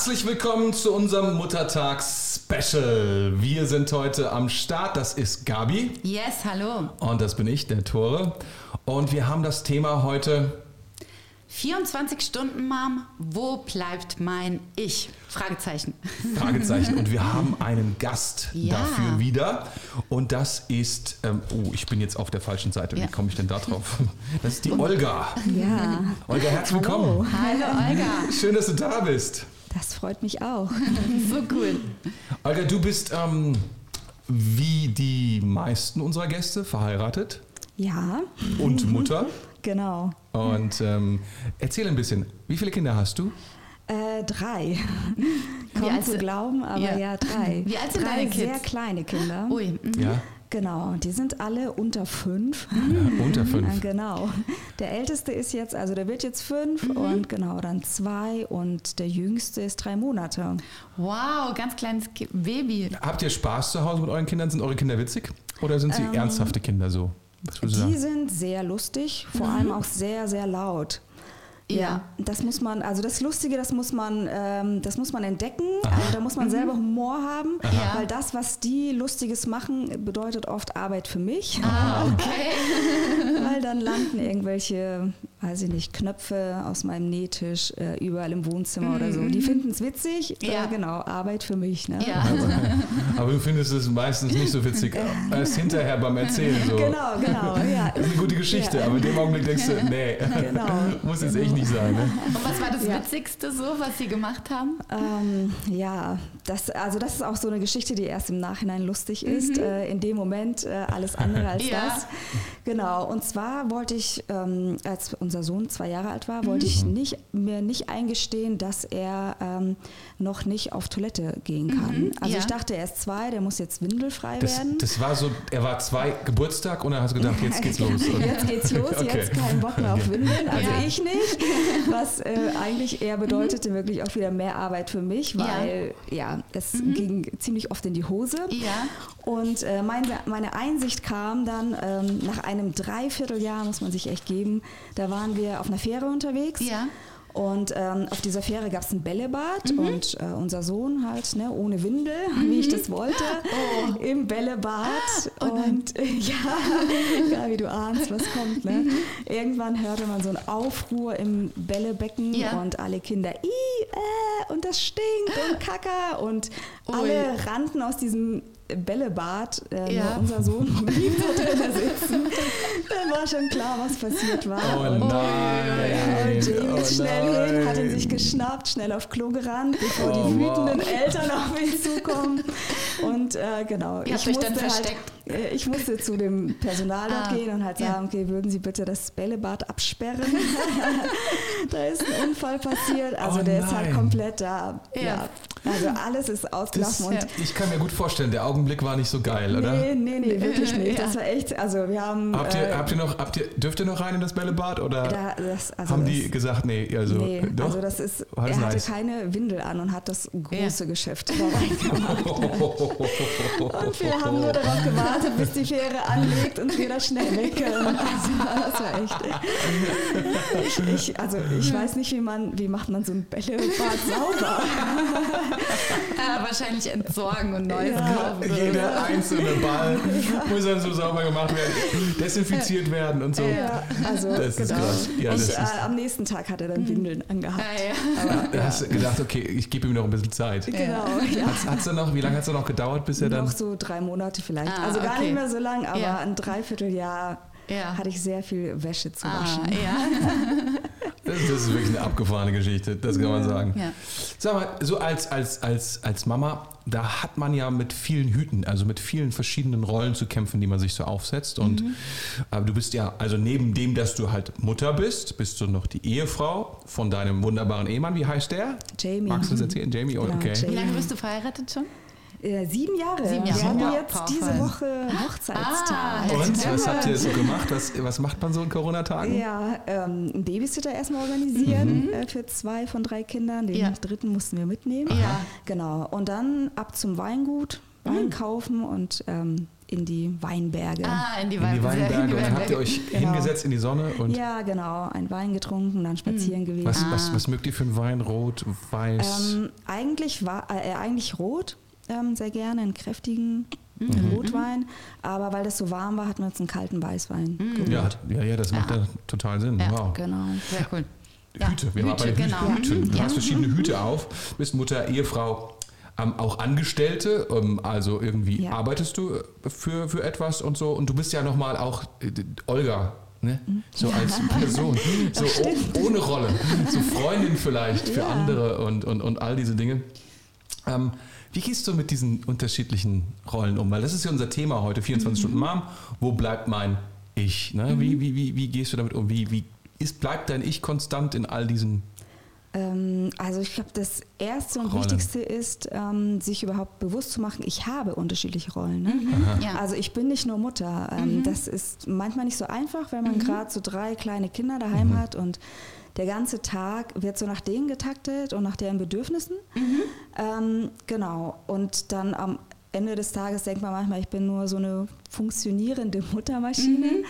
Herzlich willkommen zu unserem Muttertags-Special. Wir sind heute am Start. Das ist Gabi. Yes, hallo. Und das bin ich, der Tore. Und wir haben das Thema heute 24 Stunden, Mom, wo bleibt mein Ich? Fragezeichen. Fragezeichen. Und wir haben einen Gast Ja. dafür wieder. Und das ist, ähm, oh, ich bin jetzt auf der falschen Seite. Wie Ja. komme ich denn da drauf? Das ist die Olga. Ja, Olga, herzlich willkommen. Hallo, Olga. Schön, dass du da bist. Das freut mich auch. So cool. Olga, du bist ähm, wie die meisten unserer Gäste verheiratet Ja, und Mutter. genau. Und ähm, erzähl ein bisschen, wie viele Kinder hast du? Äh, drei. Kaum zu glauben, aber Ja. ja, drei. Wie alt sind drei deine sehr Kids? kleine Kinder. Ui. mhm. Ja, Genau, die sind alle unter fünf. ja unter fünf. genau. Der älteste ist jetzt, also der wird jetzt fünf Mhm. und genau, dann zwei und der jüngste ist drei Monate. Wow, ganz kleines Baby. Habt ihr Spaß zu Hause mit euren Kindern? Sind eure Kinder witzig? Oder sind sie ernsthafte Kinder so? Die sagen? sind sehr lustig, vor allem auch sehr, sehr laut. Ja. das muss man, also das Lustige, das muss man, ähm, das muss man entdecken. Also da muss man selber Humor haben, Ja. weil das, was die Lustiges machen, bedeutet oft Arbeit für mich. Ah, okay. weil dann landen irgendwelche, weiß ich nicht, Knöpfe aus meinem Nähtisch äh, überall im Wohnzimmer oder so. Die finden es witzig, Ja. äh, genau, Arbeit für mich. Ne? Ja. Aber du findest es meistens nicht so witzig, erst hinterher beim Erzählen so. Genau, genau, ja. Das ist eine gute Geschichte, Ja. aber in dem Augenblick denkst du, nee, Genau. muss jetzt echt nicht sein. Ne? Und was war das Ja. Witzigste so, was Sie gemacht haben? Ähm, ja, das, also das ist auch so eine Geschichte, die erst im Nachhinein lustig ist. Äh, in dem Moment äh, alles andere als Ja. das. Genau. Und zwar wollte ich, ähm, als unser Sohn zwei Jahre alt war, wollte ich nicht, mir nicht eingestehen, dass er ähm, noch nicht auf Toilette gehen kann. Also Ja. ich dachte, er ist zwei, der muss jetzt windelfrei Das, werden. das war so, er war zwei Geburtstag und dann hast du gedacht, jetzt geht's los. Und Jetzt geht's los, Okay. jetzt kein Bock mehr auf Windeln, also Ja. ich nicht. Was äh, eigentlich eher bedeutete wirklich auch wieder mehr Arbeit für mich, weil ja, es ging ziemlich oft in die Hose. Ja. Und äh, meine, meine Einsicht kam dann ähm, nach einem Dreivierteljahr, muss man sich echt geben. Da waren wir auf einer Fähre unterwegs. Ja. Und ähm, auf dieser Fähre gab es ein Bällebad und äh, unser Sohn halt, ne, ohne Windel, wie ich das wollte, im Bällebad. Oh nein. und äh, ja, ja, wie du ahnst, was kommt. Ne? Irgendwann hörte man so einen Aufruhr im Bällebecken Ja. und alle Kinder, i, äh, und das stinkt und Kaka und Ui. alle rannten aus diesem Bällebad, äh, Ja. unser Sohn blieb da drinnen sitzen. Dann war schon klar, was passiert war. Oh Und- nein. und Jamie oh schnell hin, hat ihn nein. sich geschnappt, schnell auf Klo gerannt, bevor Oh, die wow. wütenden Eltern auf ihn zukommen. Und äh, genau, Ihr habt euch dann halt, versteckt. äh, ich musste zu dem Personal dort Ah, gehen und halt ja. sagen, okay, würden Sie bitte das Bällebad absperren? da ist ein Unfall passiert, also Oh der ist halt nein. komplett da. Ja. Ja. Also alles ist Das, ausgelaufen und ich kann mir gut vorstellen, der Augenblick war nicht so geil, oder? Nee, nee, nee, wirklich nicht. Ja. Das war echt, also wir haben. Habt ihr, äh, habt ihr noch, habt ihr, dürft ihr noch rein in das Bällebad oder da, das, also haben das, die gesagt, nee, also nee, doch? also das ist, er hatte nice? keine Windel an und hat das große Ja. Geschäft da reingemacht. Und wir haben nur darauf gewartet, bis die Fähre anlegt und wir schnell weg. Also das war echt. Ich, ich, also ich weiß nicht, wie man, wie macht man so ein Bällebad sauber. Ah, wahrscheinlich entsorgen und neues Ja. kaufen. oder Jeder einzelne Ball muss dann so sauber gemacht werden, desinfiziert werden und so. Ja, also Das ist genau. krass. Ja, das ich, ist- äh, am nächsten Tag hat er dann Windeln angehabt. Ah, ja. Da hast du gedacht, okay, ich gebe ihm noch ein bisschen Zeit. Genau, ja. Hat's, hat's dann noch, wie lange hat es noch gedauert, bis er dann. Noch so drei Monate vielleicht. Ah, also gar okay. nicht mehr so lang, aber Ja. ein Dreivierteljahr Ja. hatte ich sehr viel Wäsche zu Ah, waschen. ja. Das, das ist wirklich eine abgefahrene Geschichte, das kann man sagen. Ja. Sag mal, so als, als, als, als Mama, da hat man ja mit vielen Hüten, also mit vielen verschiedenen Rollen zu kämpfen, die man sich so aufsetzt. Und aber du bist ja, also neben dem, dass du halt Mutter bist, bist du noch die Ehefrau von deinem wunderbaren Ehemann. Wie heißt der? Jamie. Magst du das erzählen? Jamie? Oh, Genau, okay. Jamie. Wie lange bist du verheiratet schon? Äh, sieben Jahre. Sieben Jahre. Wir hatten Wow, jetzt diese Woche Hochzeitstag. Ah, Und was habt ihr so gemacht? Was, was macht man so in Corona-Tagen? Ja, ähm, einen Babysitter erstmal organisieren äh, für zwei von drei Kindern. Den Ja. dritten mussten wir mitnehmen. Ja. Genau. Und dann ab zum Weingut. Wein kaufen und ähm, in die Weinberge. Ah, in die, In die Weinberge und habt ihr euch Genau. hingesetzt in die Sonne und Ja, genau. Ein Wein getrunken, dann spazieren gewesen. was, Ah. was, was mögt ihr für einen Wein? Rot, weiß? Ähm, eigentlich war äh, eigentlich rot, ähm, sehr gerne, einen kräftigen Mhm. Rotwein. Aber weil das so warm war, hatten wir uns einen kalten Weißwein Mhm. ja, ja, ja, das macht Ja. ja total Sinn. Ja, wow. Genau. Sehr cool. Ja, Hüte, wir bei Hüte, den genau. Hüten. Mhm, Du ja. hast verschiedene Hüte auf, bist Mutter, Ehefrau, ähm, auch Angestellte, ähm, also irgendwie Ja. arbeitest du äh, für, für etwas und so. Und du bist ja nochmal auch äh, Olga. Ne? Mhm. So als Person, so oh, ohne Rolle, so Freundin vielleicht für Ja. andere und, und, und all diese Dinge. Ähm, wie gehst du mit diesen unterschiedlichen Rollen um? Weil das ist ja unser Thema heute, 24 Stunden Mom. Wo bleibt mein Ich? Ne? Wie, wie, wie, wie gehst du damit um? Wie, wie ist, bleibt dein Ich konstant in all diesen Ähm, also ich glaube, das Erste und Rollen. Wichtigste ist, ähm, sich überhaupt bewusst zu machen, ich habe unterschiedliche Rollen. Ne? Ja. Also ich bin nicht nur Mutter. Ähm, Das ist manchmal nicht so einfach, wenn man gerade so drei kleine Kinder daheim hat und der ganze Tag wird so nach denen getaktet und nach deren Bedürfnissen. Ähm, genau. Und dann am Ende des Tages denkt man manchmal, ich bin nur so eine funktionierende Muttermaschine.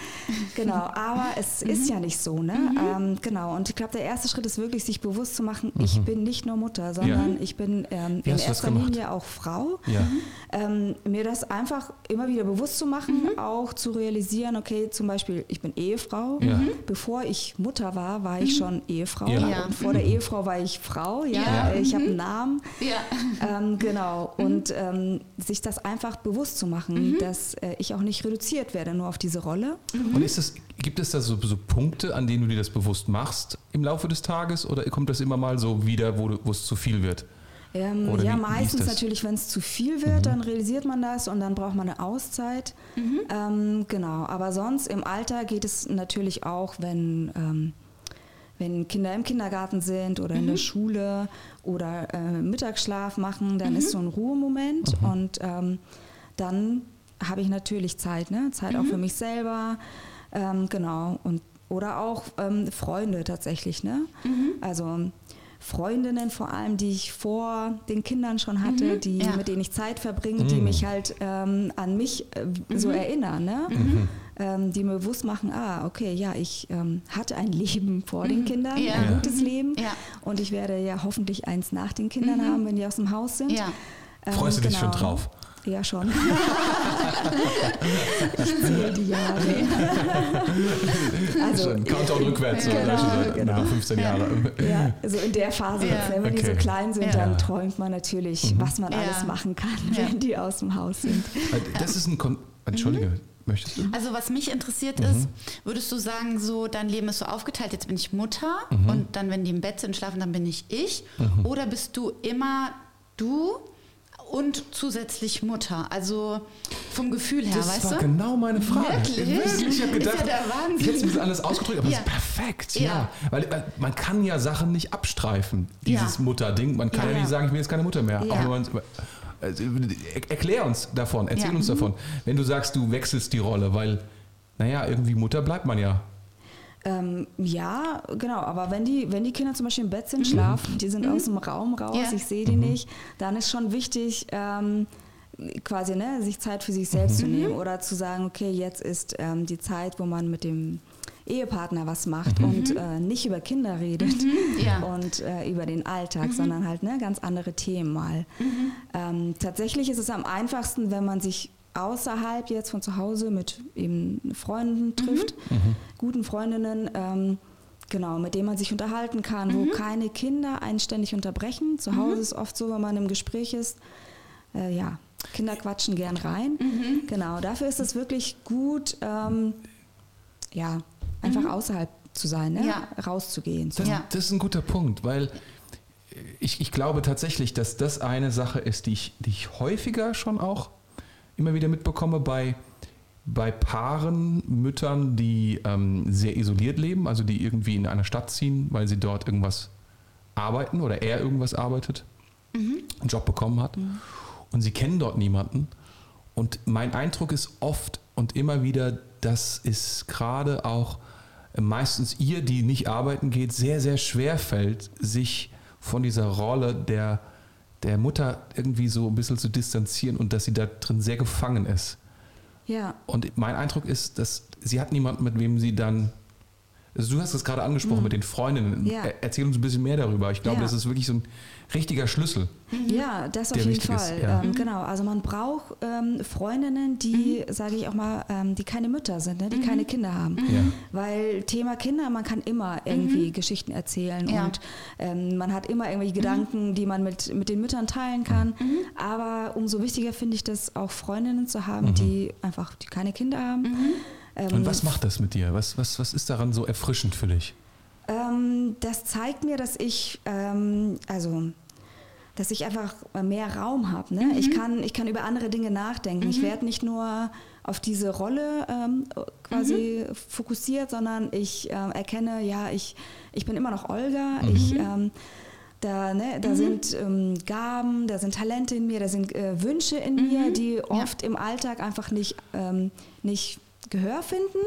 Genau, aber es ist ja nicht so, ne? Ähm, genau. Und ich glaube, der erste Schritt ist wirklich, sich bewusst zu machen, ich bin nicht nur Mutter, sondern ich bin ähm, in erster? Linie auch Frau. Ja. Ähm, mir das einfach immer wieder bewusst zu machen, auch zu realisieren, okay, zum Beispiel, ich bin Ehefrau. Ja. Mhm. Bevor ich Mutter war, war ich schon Ehefrau. Ja. Ja. Und vor der Ehefrau war ich Frau, ja. Ja. Ich habe einen Namen. Ja. Ähm, genau. Und ähm, sich das einfach bewusst zu machen, dass äh, ich auch nicht reduziert werde, nur auf diese Rolle. Und ist das, gibt es da so, so Punkte, an denen du dir das bewusst machst im Laufe des Tages oder kommt das immer mal so wieder, wo, es zu viel wird? Ähm, ja, wie- wie ist meistens das? natürlich, wenn es zu viel wird, dann realisiert man das und dann braucht man eine Auszeit. Ähm, genau, aber sonst im Alter geht es natürlich auch, wenn, ähm, wenn Kinder im Kindergarten sind oder in der Schule oder äh, Mittagsschlaf machen, dann ist so ein Ruhemoment und ähm, dann habe ich natürlich Zeit, ne? Zeit auch für mich selber, ähm, genau und oder auch ähm, Freunde tatsächlich, ne? Also Freundinnen vor allem, die ich vor den Kindern schon hatte, die, ja. mit denen ich Zeit verbringe, die mich halt ähm, an mich äh, so erinnern, ne? Ähm, die mir bewusst machen, ah, okay, ja, ich ähm, hatte ein Leben vor den Kindern, Ja. ein gutes Leben Ja. und ich werde ja hoffentlich eins nach den Kindern haben, wenn die aus dem Haus sind. Ja. Ähm, Freust du dich genau. schon drauf? Ja, schon. ich zähle die Jahre. also, Schon Countdown rückwärts, so, Genau, so, genau. noch 15 Jahre. Ja, so in der Phase, Ja. jetzt, ne, wenn die Okay. so klein sind, Ja. dann träumt man natürlich, was man Ja. alles machen kann, Ja. wenn die aus dem Haus sind. Das ist ein Kon Entschuldige, möchtest du? Also was mich interessiert Mhm. ist, würdest du sagen, so dein Leben ist so aufgeteilt, jetzt bin ich Mutter Mhm. und dann, wenn die im Bett sind, schlafen, dann bin ich ich? Oder bist du immer du und zusätzlich Mutter? Also vom Gefühl her, Das weißt war du? genau meine Frage. Wirklich? Ich habe Ist gedacht, ja der Wahnsinn. ich hätte es ein bisschen anders ausgedrückt, aber Ja. das ist perfekt. Ja. Ja. Weil, weil man kann ja Sachen nicht abstreifen, dieses Ja. Mutterding. Man kann ja. Ja. nicht sagen, ich bin jetzt keine Mutter mehr. Ja. Also, er- erklär uns davon, erzähl Ja. uns davon. Wenn du sagst, du wechselst die Rolle, weil, naja, irgendwie Mutter bleibt man ja. Ähm, ja, genau, aber wenn die, wenn die Kinder zum Beispiel im Bett sind, schlafen, die sind aus dem Raum raus, Ja. ich sehe die nicht, dann ist schon wichtig, ähm, quasi ne, sich Zeit für sich selbst zu nehmen oder zu sagen, okay, jetzt ist ähm, die Zeit, wo man mit dem Ehepartner was macht und äh, nicht über Kinder redet Ja. und äh, über den Alltag, sondern halt ne, ganz andere Themen mal. Ähm, tatsächlich ist es am einfachsten, wenn man sich außerhalb jetzt von zu Hause mit eben Freunden trifft, guten Freundinnen, ähm, genau, mit denen man sich unterhalten kann, wo keine Kinder einen ständig unterbrechen. Zu Hause ist oft so, wenn man im Gespräch ist, äh, ja, Kinder quatschen gern rein. Genau, dafür ist es wirklich gut, ähm, ja, einfach außerhalb zu sein, ne? Ja. rauszugehen. Das, Ja. das ist ein guter Punkt, weil ich, ich glaube tatsächlich, dass das eine Sache ist, die ich, die ich häufiger schon auch immer wieder mitbekomme bei, bei Paaren, Müttern, die ähm, sehr isoliert leben, also die irgendwie in eine Stadt ziehen, weil sie dort irgendwas arbeiten oder er irgendwas arbeitet, einen Job bekommen hat. Und sie kennen dort niemanden. Und mein Eindruck ist oft und immer wieder, dass es gerade auch meistens ihr, die nicht arbeiten geht, sehr, sehr schwer fällt, sich von dieser Rolle der der Mutter irgendwie so ein bisschen zu distanzieren und dass sie da drin sehr gefangen ist. Ja. Und mein Eindruck ist, dass sie hat niemanden, mit wem sie dann. Also du hast es gerade angesprochen mit den Freundinnen. Mhm. Ja. Er- Erzähl uns ein bisschen mehr darüber. Ich glaube, Ja. das ist wirklich so ein richtiger Schlüssel. Ja, das auf jeden Fall. ja. Ähm, genau. Also man braucht ähm, Freundinnen, die, sage ich auch mal, ähm, die keine Mütter sind, ne? die keine Kinder haben. Ja. Weil Thema Kinder, man kann immer irgendwie Geschichten erzählen Ja. und ähm, man hat immer irgendwelche Gedanken, die man mit, mit den Müttern teilen kann. Aber umso wichtiger finde ich das auch Freundinnen zu haben, die einfach die keine Kinder haben. Ähm, Und was macht das mit dir? Was, was, was ist daran so erfrischend für dich? Ähm, das zeigt mir, dass ich, ähm, also, dass ich einfach mehr Raum habe. Ne? Ich, kann, ich kann über andere Dinge nachdenken. Ich werde nicht nur auf diese Rolle ähm, quasi fokussiert, sondern ich ähm, erkenne, ja, ich, ich bin immer noch Olga. Ich, ähm, da, ne, da sind ähm, Gaben, da sind Talente in mir, da sind äh, Wünsche in mir, die oft im Alltag einfach nicht, ähm, nicht Gehör finden.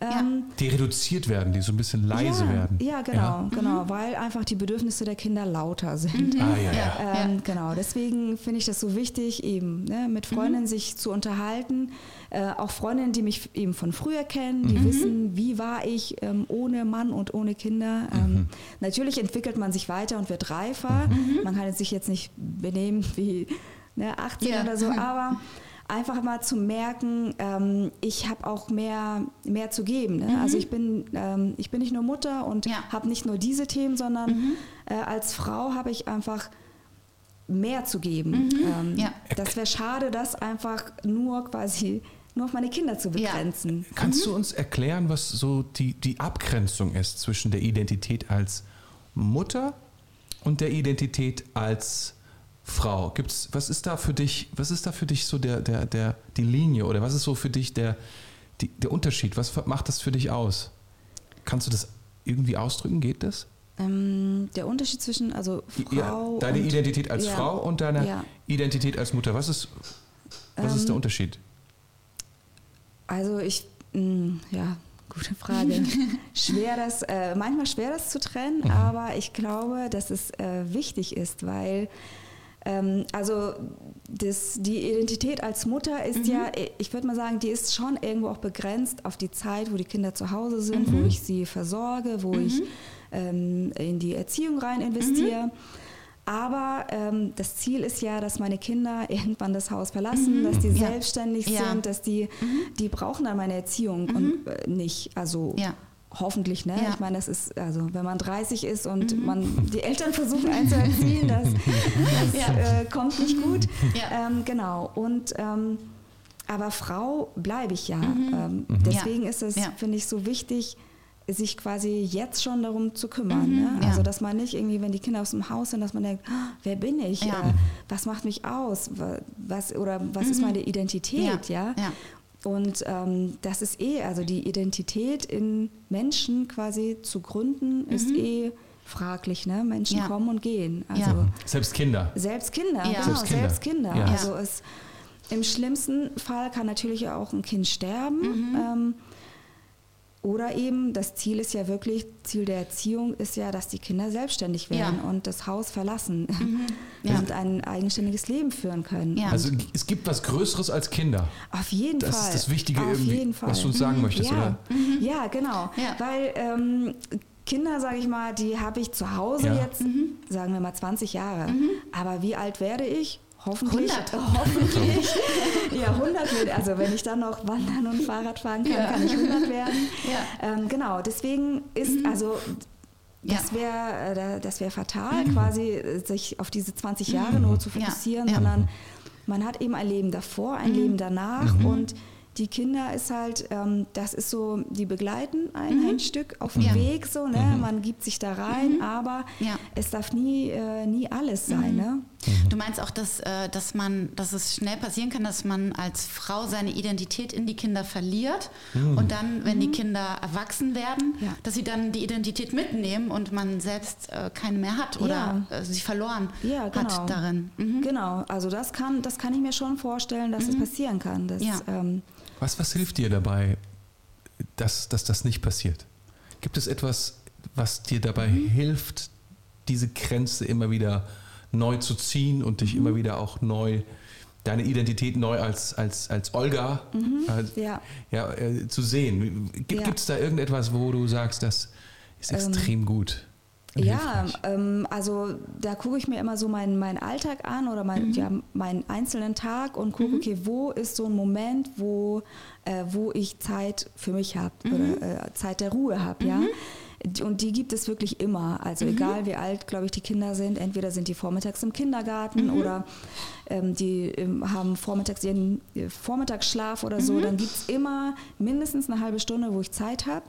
Ähm, Die reduziert werden, die so ein bisschen leise ja, werden. Ja, genau, genau, weil einfach die Bedürfnisse der Kinder lauter sind. Ah, ja, ja. Ja. Ähm, Genau, deswegen finde ich das so wichtig, eben ne, mit Freundinnen sich zu unterhalten. Äh, auch Freundinnen, die mich eben von früher kennen, die wissen, wie war ich ähm, ohne Mann und ohne Kinder. Ähm, Natürlich entwickelt man sich weiter und wird reifer. Man kann sich jetzt nicht benehmen wie ne, 18 Ja. oder so, aber einfach mal zu merken, ähm, ich habe auch mehr, mehr zu geben. Ne? Also ich bin, ähm, ich bin nicht nur Mutter und Ja. habe nicht nur diese Themen, sondern äh, als Frau habe ich einfach mehr zu geben. Ähm, Ja. Das wäre schade, das einfach nur quasi nur auf meine Kinder zu Ja. begrenzen. Kannst du uns erklären, was so die, die Abgrenzung ist zwischen der Identität als Mutter und der Identität als Frau? Gibt's, was ist da für dich, was ist da für dich so der, der, der, die Linie oder was ist so für dich der, die, der Unterschied? Was macht das für dich aus? Kannst du das irgendwie ausdrücken? Geht das? Ähm, der Unterschied zwischen also Frau ja, deine und, Identität als ja, Frau und deine Ja. Identität als Mutter. Was ist, was ist der Ähm, Unterschied? Also ich, mh, ja, gute Frage. schwer das, äh, manchmal schwer das zu trennen, aber ich glaube, dass es äh, wichtig ist, weil ähm, also das, die Identität als Mutter ist ja, ich würde mal sagen, die ist schon irgendwo auch begrenzt auf die Zeit, wo die Kinder zu Hause sind, wo ich sie versorge, wo ich ähm, in die Erziehung rein investiere. Aber ähm, das Ziel ist ja, dass meine Kinder irgendwann das Haus verlassen, dass die Ja. selbstständig Ja. sind, dass die, die brauchen dann meine Erziehung und äh, nicht, also Ja. Hoffentlich, ne? Ja. Ich meine, das ist, also wenn man 30 ist und man die Eltern versuchen einzuerziehen, das, das Ja. äh, kommt nicht gut. Ja. Ähm, genau. Und ähm, aber Frau bleibe ich ja. Ähm, Mhm. deswegen ist es, Ja. finde ich, so wichtig, sich quasi jetzt schon darum zu kümmern. Ne? Mhm. ja. Also dass man nicht irgendwie, wenn die Kinder aus dem Haus sind, dass man denkt, "Ah, wer bin ich? Ja. Äh, was macht mich aus? Wa- Was oder was ist meine Identität? Ja. Mhm. Ja. Und ähm, das ist eh, also die Identität in Menschen quasi zu gründen, ist eh fraglich. Ne? Menschen Mhm. Ja. kommen und gehen. Also Ja. Selbst Kinder. selbst Kinder, Ja. genau, Selbst selbst Kinder. Kinder. Ja. Also es, im schlimmsten Fall kann natürlich auch ein Kind sterben. Ähm, oder eben, das Ziel ist ja wirklich, Ziel der Erziehung ist ja, dass die Kinder selbstständig werden Ja. und das Haus verlassen Ja. und ein eigenständiges Leben führen können. Ja. Also es gibt was Größeres als Kinder. auf jeden Das Fall. ist das Wichtige, auf irgendwie, jeden Fall. was du uns sagen möchtest, ja. oder? Ja, genau. Ja. Weil ähm, Kinder, sage ich mal, die habe ich zu Hause Ja. jetzt, sagen wir mal 20 Jahre. Aber wie alt werde ich? Hoffentlich. 100. Hoffentlich. ja, 100 wird, also wenn ich dann noch wandern und Fahrrad fahren kann, Ja. kann ich 100 werden. Ja. Ähm, genau, deswegen ist, also das Ja. wäre das wär fatal, quasi äh, sich auf diese 20 Jahre nur zu fokussieren, Ja. sondern man hat eben ein Leben davor, ein Leben danach und die Kinder ist halt, ähm, das ist so, die begleiten ein, ein Stück auf dem Ja. Weg so, ne? Man gibt sich da rein, aber Ja. es darf nie, äh, nie alles sein, ne? Du meinst auch, dass, äh, dass man, dass es schnell passieren kann, dass man als Frau seine Identität in die Kinder verliert und dann, wenn die Kinder erwachsen werden, Ja. dass sie dann die Identität mitnehmen und man selbst äh, keine mehr hat oder Ja. äh, sich verloren Ja, genau. hat darin. Mhm. Genau, also das kann, das kann ich mir schon vorstellen, dass es passieren kann. Dass, Ja. ähm, Was, was hilft dir dabei, dass, dass das nicht passiert? Gibt es etwas, was dir dabei hilft, diese Grenze immer wieder neu zu ziehen und dich Mhm. immer wieder auch neu, deine Identität neu als, als, als Olga äh, ja. ja, äh, zu sehen. Gibt Ja. es da irgendetwas, wo du sagst, das ist extrem gut? und Ja, ähm, also da gucke ich mir immer so meinen, meinen Alltag an oder mein, ja, meinen einzelnen Tag und gucke, okay, wo ist so ein Moment, wo, äh, wo ich Zeit für mich habe oder äh, Zeit der Ruhe habe, ja. Und die gibt es wirklich immer. Also egal wie alt, glaube ich, die Kinder sind, entweder sind die vormittags im Kindergarten oder ähm, die ähm, haben vormittags ihren äh, Vormittagsschlaf oder so, dann gibt es immer mindestens eine halbe Stunde, wo ich Zeit habe.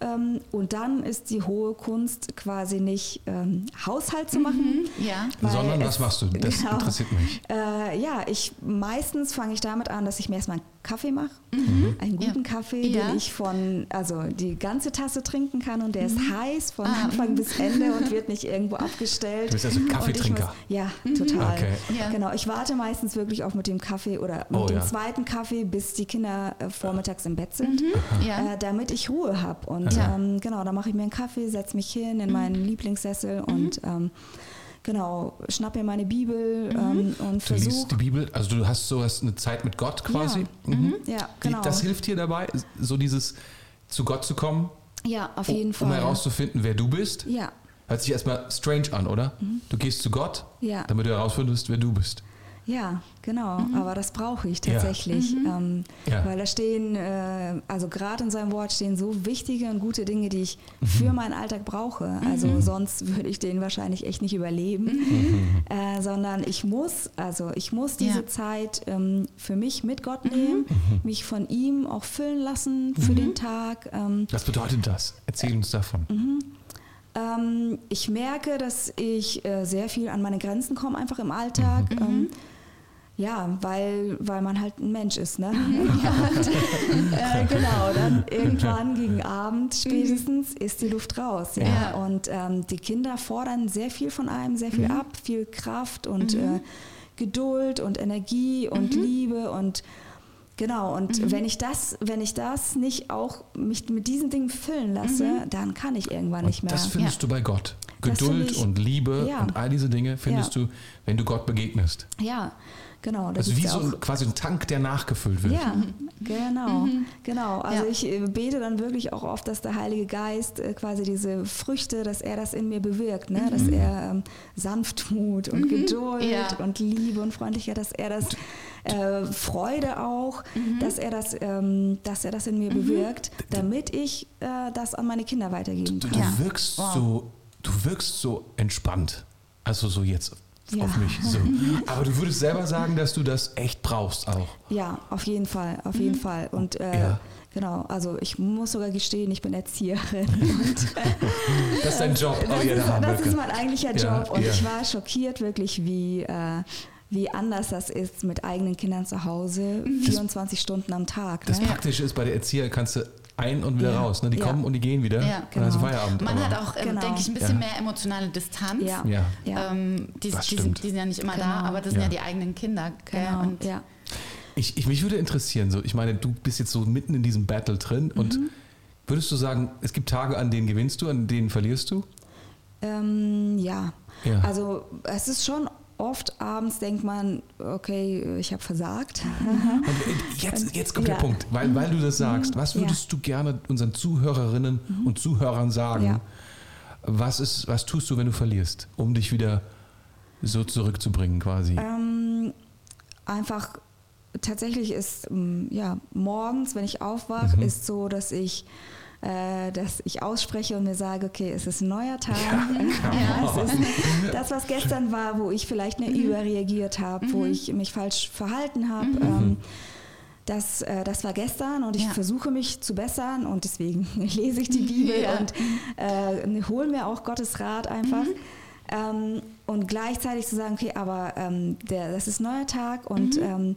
Ähm, und dann ist die hohe Kunst quasi nicht ähm, Haushalt zu machen. Ja. weil Sondern was machst du? Das Genau. interessiert mich. Äh, ja, ich meistens fange ich damit an, dass ich mir erstmal einen Kaffee mache. Einen guten Ja. Kaffee, Ja. den ich von, also die ganze Tasse trinken kann und der ist heiß von Ah, Anfang bis Ende und wird nicht irgendwo abgestellt. Du bist also ich Kaffeetrinker. muss- Ja, total. Okay. Ja. Genau, ich warte meistens wirklich auch mit dem Kaffee oder mit Oh, dem ja. zweiten Kaffee, bis die Kinder äh, vormittags im Bett sind, Ja. äh, damit ich Ruhe habe. Und Ja. ähm, genau, dann mache ich mir einen Kaffee, setze mich hin in meinen Lieblingssessel und ähm, genau, schnapp mir meine Bibel ähm, und Du versuche. liest die Bibel, also du hast so hast eine Zeit mit Gott quasi. Mhm. Ja, Die- genau. Das hilft dir dabei, so dieses zu Gott zu kommen, ja, auf um, jeden Fall. um herauszufinden, wer du bist. ja, Hört sich erstmal strange an, oder? Du gehst zu Gott, Ja. damit du herausfindest, wer du bist. Ja, genau. Aber das brauche ich Ja. tatsächlich. Ähm, Ja. Weil da stehen, äh, also gerade in seinem Wort stehen so wichtige und gute Dinge, die ich für meinen Alltag brauche. Also sonst würde ich den wahrscheinlich echt nicht überleben. Äh, sondern ich muss, also ich muss diese Ja. Zeit ähm, für mich mit Gott nehmen, mich von ihm auch füllen lassen für den Tag. Ähm, Was bedeutet das? Erzähl uns davon. Ähm, ich merke, dass ich äh, sehr viel an meine Grenzen komme, einfach im Alltag. Ja, weil, weil man halt ein Mensch ist, ne? Und, äh, genau, dann irgendwann gegen Abend spätestens ist die Luft raus. Ja? Ja. Und ähm, die Kinder fordern sehr viel von einem, sehr viel ab, viel Kraft und äh, Geduld und Energie und Liebe und Genau, und wenn ich das, wenn ich das nicht auch mich mit diesen Dingen füllen lasse, dann kann ich irgendwann nicht Und mehr. das findest du bei Gott. Geduld ich- und Liebe Ja. und all diese Dinge findest Ja. du, wenn du Gott begegnest. Ja, genau. Das Also wie ist so auch, ein, quasi ein Tank, der nachgefüllt wird. Ja, genau, genau. Also Ja. ich äh, bete dann wirklich auch oft, dass der Heilige Geist äh, quasi diese Früchte, dass er das in mir bewirkt, ne? dass er ähm, Sanftmut und Geduld Ja. und Liebe und Freundlichkeit, dass er das äh, Freude auch, dass er das, ähm, dass er das in mir bewirkt, damit ich äh, das an meine Kinder weitergeben Du, kann. du Ja. wirkst Wow. so, du wirkst so entspannt. Also so jetzt Ja. auf mich. So. Aber du würdest selber sagen, dass du das echt brauchst auch. Ja, auf jeden Fall, auf jeden Fall. Und äh, Ja. genau, also ich muss sogar gestehen, ich bin Erzieherin. Und, Das ist dein Job. Das, oh ja, ist, das ist mein eigentlicher Ja, Job und ja. ich war schockiert wirklich, wie, äh, wie anders das ist mit eigenen Kindern zu Hause, 24 Stunden am Tag. Das ne? Praktische ist, bei der Erzieher kannst du ein und wieder Ja. raus. Ne? Die Ja. kommen und die gehen wieder. Ja, dann ist genau. Feierabend. Man aber- hat auch, ähm, Genau. denke ich, ein bisschen Ja. mehr emotionale Distanz. Ja, Ja. ja. Ähm, die, Das die, stimmt. sind, die sind ja nicht immer da, Genau. aber das sind Ja. ja die eigenen Kinder. gell? genau. Und ja. Ich, ich, mich würde interessieren, so, ich meine, du bist jetzt so mitten in diesem Battle drin und Mhm. würdest du sagen, es gibt Tage, an denen gewinnst du, an denen verlierst du? Ähm, ja. Ja. also es ist schon oft abends denkt man, okay, ich habe versagt. Und äh, jetzt, jetzt kommt der Ja. Mhm. Punkt, weil, weil du das sagst. Was Ja. Mhm. würdest du gerne unseren Zuhörerinnen und Zuhörern sagen? Ja. Was, ist, was tust du, wenn du verlierst, um dich wieder so zurückzubringen quasi? Ähm, einfach tatsächlich ist ähm, ja morgens, wenn ich aufwache, Mhm. ist so, dass ich äh, dass ich ausspreche und mir sage, okay, es ist ein neuer Tag. Ja. ist das, was gestern war, wo ich vielleicht nicht überreagiert habe, wo ich mich falsch verhalten habe. Ähm, das, äh, das war gestern und ich Ja. versuche mich zu bessern und deswegen lese ich die Bibel Ja. und äh, hole mir auch Gottes Rat einfach. Ähm, und gleichzeitig zu sagen, okay, aber ähm, der, das ist neuer Tag und ähm,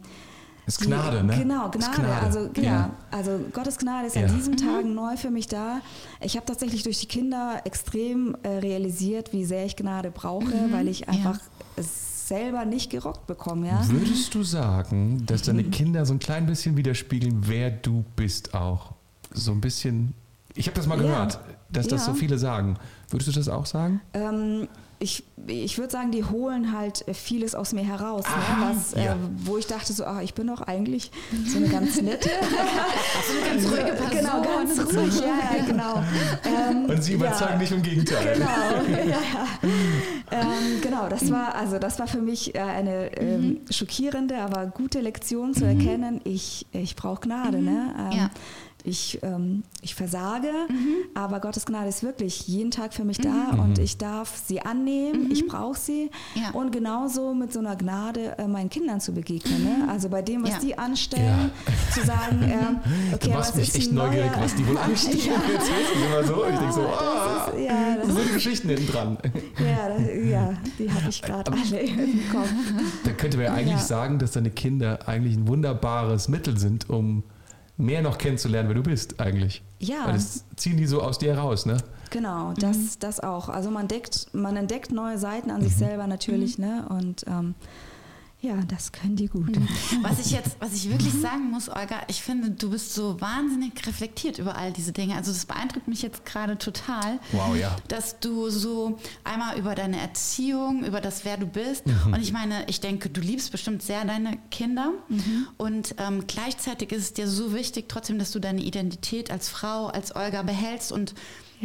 ist die- Gnade, ne? Genau, Ist Gnade. Also, ja. Ja. also Gottes Gnade ist Ja. an diesem Tag neu für mich da. Ich habe tatsächlich durch die Kinder extrem äh, realisiert, wie sehr ich Gnade brauche, weil ich einfach es selber nicht gerockt bekomme. Ja? Würdest du sagen, dass deine Mhm. Kinder so ein klein bisschen widerspiegeln, wer du bist auch? So ein bisschen. Ich habe das mal Ja. gehört, dass das Ja. so viele sagen. Würdest du das auch sagen? Ähm, ich, ich würde sagen, die holen halt vieles aus mir heraus, ne? Ah, was, ja. äh, wo ich dachte so, ach, ich bin doch eigentlich so eine ganz nette, ganz ruhige Person. genau, ganz ruhig, ja, ja genau. Ähm, Und sie überzeugen ja, vom Gegenteil. Genau, ja. Ähm, genau, das war also das war für mich äh, eine ähm, schockierende, aber gute Lektion zu erkennen. Ich, ich brauche Gnade, ne? Ja. Ich, ähm, ich versage, aber Gottes Gnade ist wirklich jeden Tag für mich da und ich darf sie annehmen, ich brauche sie Ja. und genauso mit so einer Gnade äh, meinen Kindern zu begegnen. Ne? Also bei dem, was Ja. die anstellen, zu sagen, ähm, okay, Du machst was mich ist echt neugierig, neuer- was die wohl anstellen. Jetzt ist es immer so. Ich denke so, ah, ist, ja, das so die Geschichten hinten dran. Ja, das, ja die habe ich gerade alle im Kopf. Da könnte man ja eigentlich Ja. sagen, dass deine Kinder eigentlich ein wunderbares Mittel sind, um mehr noch kennenzulernen, wer du bist eigentlich. Ja. Weil das ziehen die so aus dir raus, ne? Genau, das, das auch. Also man entdeckt, man entdeckt neue Seiten an sich selber natürlich, ne? Und ähm, ja, das können die gut. Was ich jetzt, was ich wirklich sagen muss, Olga, ich finde, du bist so wahnsinnig reflektiert über all diese Dinge. Also das beeindruckt mich jetzt gerade total. Wow, ja. Dass du so einmal über deine Erziehung, über das, wer du bist. Und ich meine, ich denke, du liebst bestimmt sehr deine Kinder. Und ähm, gleichzeitig ist es dir so wichtig, trotzdem, dass du deine Identität als Frau, als Olga behältst und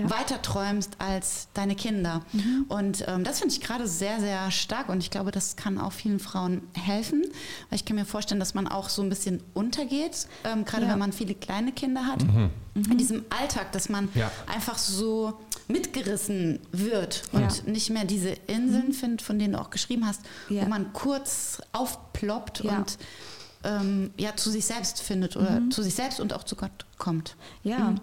Ja. weiter träumst als deine Kinder. Und ähm, das finde ich gerade sehr, sehr stark und ich glaube, das kann auch vielen Frauen helfen, weil ich kann mir vorstellen, dass man auch so ein bisschen untergeht, ähm, gerade Ja. wenn man viele kleine Kinder hat, in diesem Alltag, dass man Ja. einfach so mitgerissen wird und Ja. nicht mehr diese Inseln findet, von denen du auch geschrieben hast, Ja. wo man kurz aufploppt Ja. und ähm, ja, zu sich selbst findet oder zu sich selbst und auch zu Gott kommt. Ja.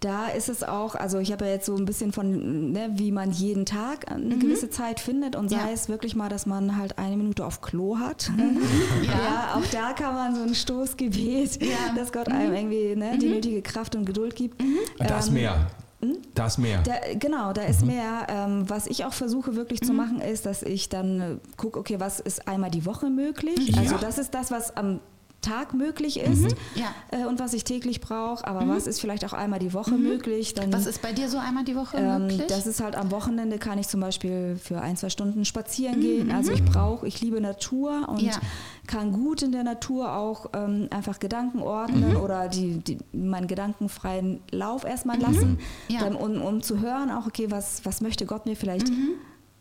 Da ist es auch, also ich habe ja jetzt so ein bisschen von, ne, wie man jeden Tag eine gewisse Zeit findet und sei Ja. es wirklich mal, dass man halt eine Minute auf Klo hat. Ja. Ja, auch da kann man so ein Stoßgebet, Ja. dass Gott einem irgendwie ne, die nötige Kraft und Geduld gibt. Da ist Ähm, mehr. Da ist mehr. Da, genau, da ist mehr. Ähm, was ich auch versuche wirklich zu machen, ist, dass ich dann äh, gucke, okay, was ist einmal die Woche möglich? Ja. Also das ist das, was am Tag möglich ist Ja. äh, und was ich täglich brauche. Aber was ist vielleicht auch einmal die Woche möglich? Dann, Was ist bei dir so einmal die Woche ähm, möglich? das ist halt am Wochenende kann ich zum Beispiel für ein, zwei Stunden spazieren Mhm, gehen. Also ich brauche, ich liebe Natur und Ja. kann gut in der Natur auch ähm, einfach Gedanken ordnen Mhm. oder die, die, meinen gedankenfreien Lauf erstmal lassen, Mhm. Ja. dann, um, um zu hören, auch okay, was, was möchte Gott mir vielleicht Mhm.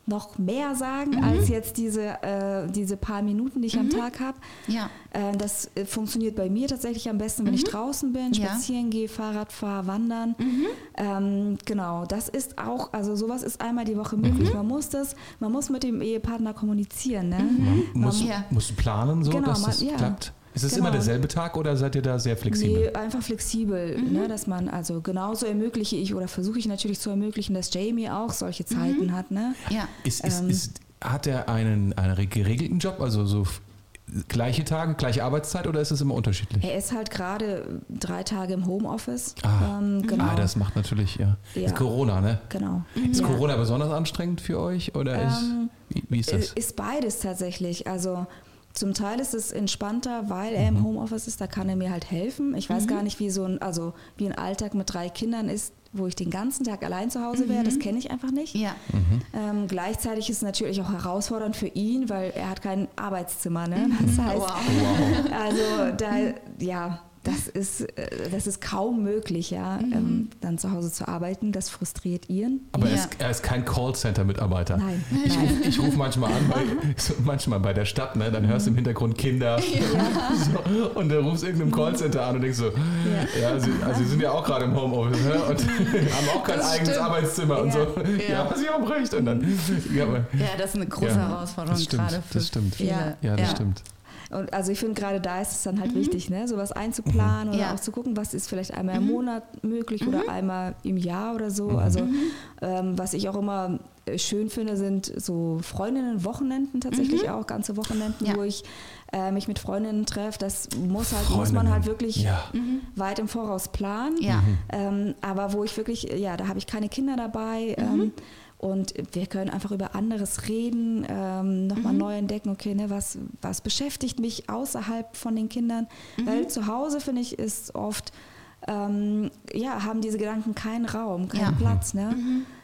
Noch mehr sagen als jetzt diese, äh, diese paar Minuten, die ich Mhm. am Tag habe. ja. Äh, das äh, funktioniert bei mir tatsächlich am besten, wenn ich draußen bin, Mhm. Ja. Mhm. spazieren gehe, Fahrrad fahre, wandern. Ähm, genau, das ist auch, also sowas ist einmal die Woche möglich. Mhm. Man muss das, man muss mit dem Ehepartner kommunizieren. Ne? Musst, Ja. musst du planen, so, Genau, dass man- das ja. klappt? Ist es Genau. immer derselbe Tag oder seid ihr da sehr flexibel? Nee, einfach flexibel, Mhm. ne, dass man, also genauso ermögliche ich oder versuche ich natürlich zu ermöglichen, dass Jamie auch solche Mhm. Zeiten hat. Ne? Ja. Ist, ist, Ähm. ist, hat er einen, einen geregelten Job, also so gleiche Tage, gleiche Arbeitszeit oder ist es immer unterschiedlich? Er ist halt gerade drei Tage im Homeoffice. Ah. Ähm, genau. Ah, das macht natürlich, ja. Ja. Ist Corona, ne? genau. Ist Ja. Corona besonders anstrengend für euch oder ist, Ähm, wie, wie ist das? Ist beides tatsächlich. Also zum Teil ist es entspannter, weil er Mhm. im Homeoffice ist, da kann er mir halt helfen. Ich weiß gar nicht, wie so ein, also wie ein Alltag mit drei Kindern ist, wo ich den ganzen Tag allein zu Hause wäre. Das kenne ich einfach nicht. Ja. Ähm, gleichzeitig ist es natürlich auch herausfordernd für ihn, weil er hat kein Arbeitszimmer. Ne? Das heißt, Wow. also da, ja, das ist, äh, das ist kaum möglich, ja, ähm, dann zu Hause zu arbeiten. Das frustriert ihn. Aber er, Ja. ist, er ist kein Callcenter-Mitarbeiter. Nein, Ich, nein. ruf- ich rufe manchmal an, bei, so manchmal bei der Stadt, ne? dann hörst du im Hintergrund Kinder so, und du rufst irgendeinem Callcenter an und denkst so, ja, sie, also sie sind ja auch gerade im Homeoffice ne? und haben auch kein Das eigenes stimmt. Arbeitszimmer und Ja. so. Ja, was ich auch bricht. Und dann, ja, aber, Ja, das ist eine große Ja, Herausforderung das stimmt, gerade für das stimmt. viele. Ja. ja, das stimmt. Und also ich finde gerade da ist es dann halt wichtig, ne, sowas einzuplanen oder Mhm. Ja. Mhm. auch zu gucken, was ist vielleicht einmal im Monat möglich oder einmal im Jahr oder so. Also ähm, was ich auch immer äh, schön finde, sind so Freundinnen-Wochenenden tatsächlich auch, ganze Wochenenden, Mhm. Ja. wo ich äh, mich mit Freundinnen treffe. Das muss halt, muss man halt Freundinnen, wirklich ja. weit im Voraus planen. Ja. Ähm, aber wo ich wirklich, ja, da habe ich keine Kinder dabei. Mhm. Ähm, und wir können einfach über anderes reden, ähm, Mhm. Entdecken, okay, ne, was, was beschäftigt mich außerhalb von den Kindern? Mhm. Weil zu Hause, finde ich, ist oft, ähm, ja, haben diese Gedanken keinen Raum, keinen Ja. Platz. Ne?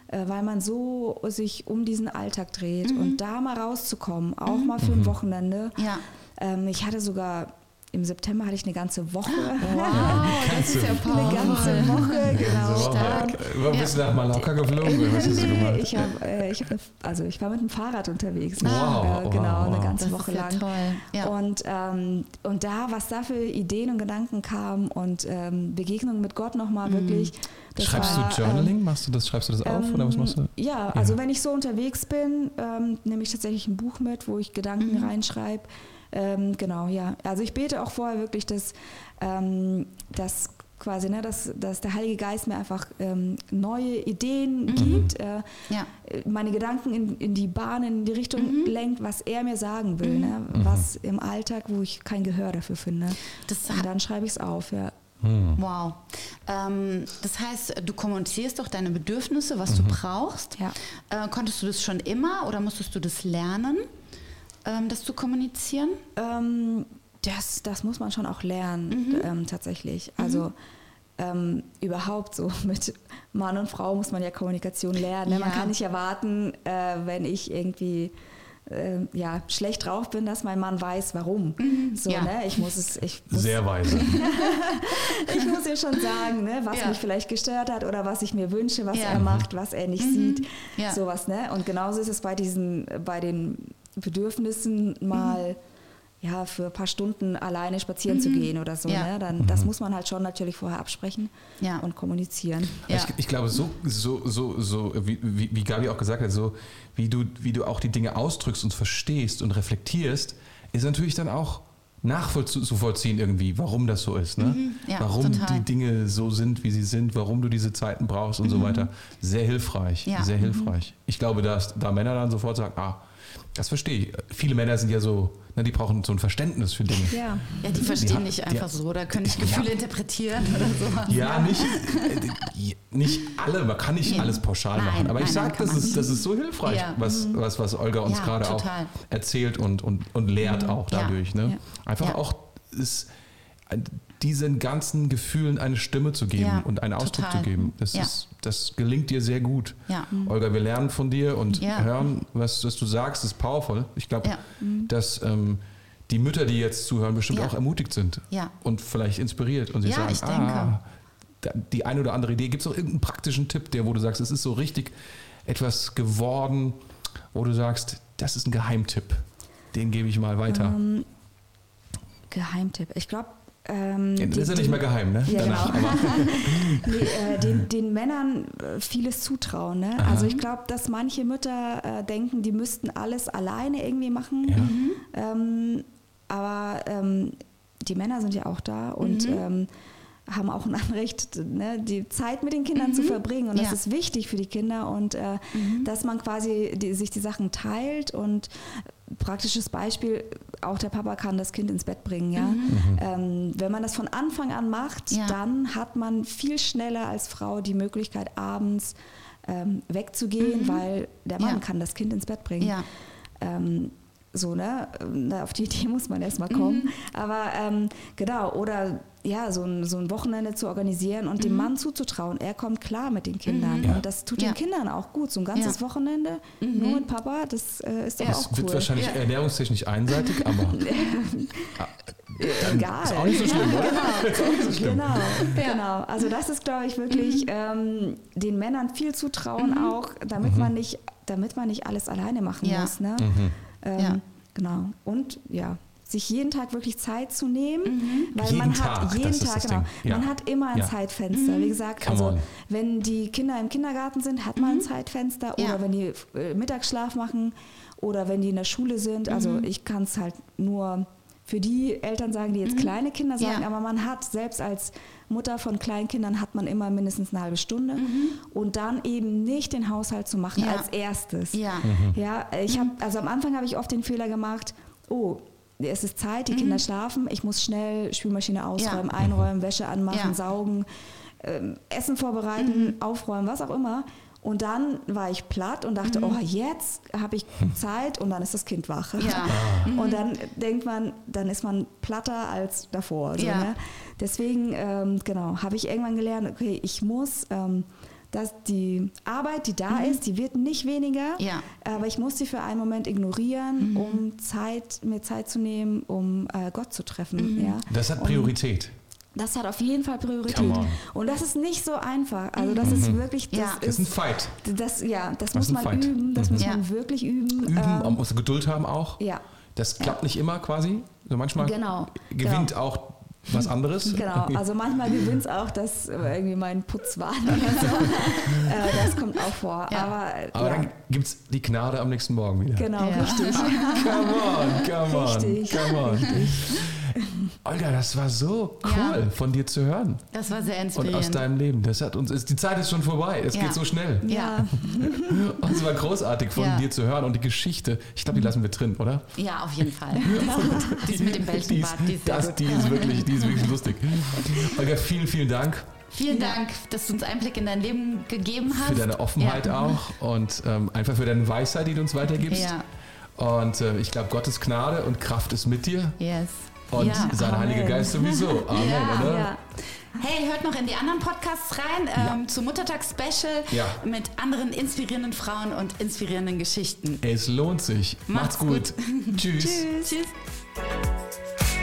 äh, weil man so sich um diesen Alltag dreht Mhm. und da mal rauszukommen, auch mal für ein Wochenende. Ja. Ähm, ich hatte sogar im September hatte ich eine ganze Woche. Wow, das ist ja Eine ganze Woche, genau. Stark. Bist du nach Mallorca geflogen? Was hast du gemacht? Ich, hab, äh, ich, hab, eine- also ich war mit dem Fahrrad unterwegs. Wow, äh, genau, wow, eine ganze Woche ist ja lang. toll. Ja. Und, ähm, und da, was da für Ideen und Gedanken kamen und ähm, Begegnungen mit Gott nochmal wirklich. das Schreibst war, du Journaling? Machst du das, schreibst du das auf oder was machst du? Ähm, Ja, also wenn ich so unterwegs bin, ähm, nehme ich tatsächlich ein Buch mit, wo ich Gedanken reinschreibe. Ähm, genau, ja. Also ich bete auch vorher wirklich, dass, ähm, dass quasi, ne, dass, dass der Heilige Geist mir einfach ähm, neue Ideen gibt, äh, ja. meine Gedanken in, in die Bahn, in die Richtung lenkt, was er mir sagen will, ne? was im Alltag, wo ich kein Gehör dafür finde. Das Und dann schreibe ich es auf, ja. Wow. Ähm, das heißt, du kommunizierst doch deine Bedürfnisse, was du brauchst. Ja. Äh, konntest du das schon immer oder musstest du das lernen, ähm, das zu kommunizieren? Ähm, das, das muss man schon auch lernen, ähm, tatsächlich. Also ähm, überhaupt so mit Mann und Frau muss man ja Kommunikation lernen. Ne? Man Ja. kann nicht erwarten, äh, wenn ich irgendwie äh, ja, schlecht drauf bin, dass mein Mann weiß, warum. So, Ja. ne? Ich muss es, ich muss, Sehr weise. ich muss ihr schon sagen, ne, was Ja. mich vielleicht gestört hat oder was ich mir wünsche, was Ja. er macht, was er nicht sieht. Ja. Sowas, ne? Und genauso ist es bei diesen, bei den Bedürfnissen mal ja, für ein paar Stunden alleine spazieren zu gehen oder so. Ja. Ne? Dann, Das muss man halt schon natürlich vorher absprechen Ja. und kommunizieren. Ja. Ich, ich glaube, so, so, so, so wie, wie, wie Gabi auch gesagt hat, so wie du, wie du auch die Dinge ausdrückst und verstehst und reflektierst, ist natürlich dann auch nachzuvollziehen irgendwie, warum das so ist. Ne? Mhm. ja, warum total. die Dinge so sind, wie sie sind, warum du diese Zeiten brauchst und so weiter. Sehr hilfreich, Mhm. Ja. sehr hilfreich. Ich glaube, dass da Männer dann sofort sagen, ah, das verstehe ich. Viele Männer sind ja so, ne, die brauchen so ein Verständnis für Dinge. Ja. Ja, die verstehen Ja, nicht die- einfach so oder können nicht Gefühle interpretieren oder sowas. Ja, nicht, äh, nicht alle, man kann nicht Ja. alles pauschal Nein, machen. Aber ich nein, sage, nein, kann das ist, das ist so hilfreich, Ja. was, was, was Olga uns Ja, gerade auch erzählt und, und, und lehrt auch Ja. dadurch. Ne? Ja. Einfach Ja. auch ist, diesen ganzen Gefühlen eine Stimme zu geben Ja, und einen Ausdruck total. zu geben. Das, Ja. ist, das gelingt dir sehr gut. Ja. Olga, wir lernen von dir und hören, was, was du sagst, ist powerful. Ich glaube, Ja. dass ähm, die Mütter, die jetzt zuhören, bestimmt auch ermutigt sind Ja. und vielleicht inspiriert und sie Ja, sagen, ich denke. ah, die eine oder andere Idee. Gibt es auch irgendeinen praktischen Tipp, der, wo du sagst, es ist so richtig etwas geworden, wo du sagst, das ist ein Geheimtipp, den gebe ich mal weiter. Ähm, Geheimtipp. Ich glaube, ähm, das ist ja nicht mehr geheim, ne? Ja, Danach, genau. aber, nee, äh, den, den Männern äh, vieles zutrauen. Ne? Aha. Also ich glaube, dass manche Mütter äh, denken, die müssten alles alleine irgendwie machen. Ja. Ähm, aber ähm, die Männer sind ja auch da und Mhm. ähm, haben auch ein Anrecht, ne, die Zeit mit den Kindern zu verbringen. Und das Ja. ist wichtig für die Kinder und äh, dass man quasi die, sich die Sachen teilt und praktisches Beispiel, auch der Papa kann das Kind ins Bett bringen. Ja? Ähm, wenn man das von Anfang an macht, Ja. dann hat man viel schneller als Frau die Möglichkeit, abends ähm, wegzugehen, weil der Mann Ja. kann das Kind ins Bett bringen. Ja. Ähm, so, ne? Na, Auf die Idee muss man erstmal kommen. Aber ähm, genau, oder ja, so ein, so ein Wochenende zu organisieren und dem Mann zuzutrauen, er kommt klar mit den Kindern. Ja. Und das tut Ja. den Kindern auch gut. So ein ganzes Ja. Wochenende nur mit Papa, das äh, ist doch das auch cool. wird wahrscheinlich ernährungstechnisch einseitig, aber dann Egal. ist auch nicht so schlimm, oder? Ist auch nicht so schlimm. Genau, genau. Also das ist, glaube ich, wirklich ähm, den Männern viel zutrauen auch, damit man nicht, damit man nicht alles alleine machen Ja. muss. Ne? Mhm. Ähm, Ja. Genau. Und ja, sich jeden Tag wirklich Zeit zu nehmen, weil Jeden man Tag, hat jeden Tag, genau. Ja. man hat immer ein Ja. Zeitfenster. Wie gesagt, Come also on. wenn die Kinder im Kindergarten sind, hat man ein Zeitfenster Ja. oder wenn die äh, Mittagsschlaf machen oder wenn die in der Schule sind. Also ich kann es halt nur für die Eltern sagen, die jetzt kleine Kinder sagen, Ja. aber man hat selbst als Mutter von kleinen Kindern hat man immer mindestens eine halbe Stunde und dann eben nicht den Haushalt zu machen Ja. als erstes. Ja. Ja, ich habe, also am Anfang habe ich oft den Fehler gemacht, oh, es ist Zeit, die Kinder schlafen, ich muss schnell Spülmaschine ausräumen, einräumen, Wäsche anmachen, Ja. saugen, ähm, Essen vorbereiten, aufräumen, was auch immer. Und dann war ich platt und dachte, oh, jetzt habe ich Zeit und dann ist das Kind wach. Ja. Und dann denkt man, dann ist man platter als davor. So, Ja. ne? Deswegen, ähm, genau, habe ich irgendwann gelernt, okay, ich muss ähm, dass die Arbeit, die da ist, die wird nicht weniger, Ja. aber ich muss sie für einen Moment ignorieren, um Zeit, mir Zeit zu nehmen, um äh, Gott zu treffen. Ja? Das hat Priorität. Das hat auf jeden Fall Priorität. Und das ist nicht so einfach. Also das ist wirklich, das Ja. Das ist ein ist, Fight. das, ja, das, Das muss ist man Fight. üben, das muss Ja. man wirklich üben. Üben, Ähm, man muss Geduld haben auch. ja, Das klappt nicht immer quasi. So manchmal Genau, gewinnt genau. auch was anderes. genau. Also manchmal gewinnt es auch, dass äh, irgendwie mein Putzwahn oder so. äh, das kommt auch vor. Ja. Aber, Aber ja, dann gibt es die Gnade am nächsten Morgen wieder. genau, Ja. richtig. Come on, come on, Richtig, come on. Olga, das war so cool Ja. von dir zu hören. Das war sehr Und aus inspirierend. deinem Leben. Das hat uns, ist, die Zeit ist schon vorbei. Es Ja. geht so schnell. Ja. Und es war großartig von Ja. dir zu hören. Und die Geschichte, ich glaube, die lassen wir drin, oder? ja, auf jeden Fall. Die ist mit dem Die Bällchenbad, die ist das, die ist wirklich, die ist wirklich lustig. Olga, vielen, vielen Dank Vielen Dank, dass du uns Einblick in dein Leben gegeben hast. für deine Offenheit ja. auch und ähm, einfach für deine Weisheit, die du uns weitergibst. Ja. Und äh, ich glaube, Gottes Gnade und Kraft ist mit dir. Yes. Und ja. sein Amen. Heiliger Geist sowieso. Amen, Ja. oder? Ja. Hey, hört noch in die anderen Podcasts rein, ähm, zu Muttertag-Special Ja. mit anderen inspirierenden Frauen und inspirierenden Geschichten. Es lohnt sich. Macht's, Macht's gut. Tschüss. Tschüss. Tschüss.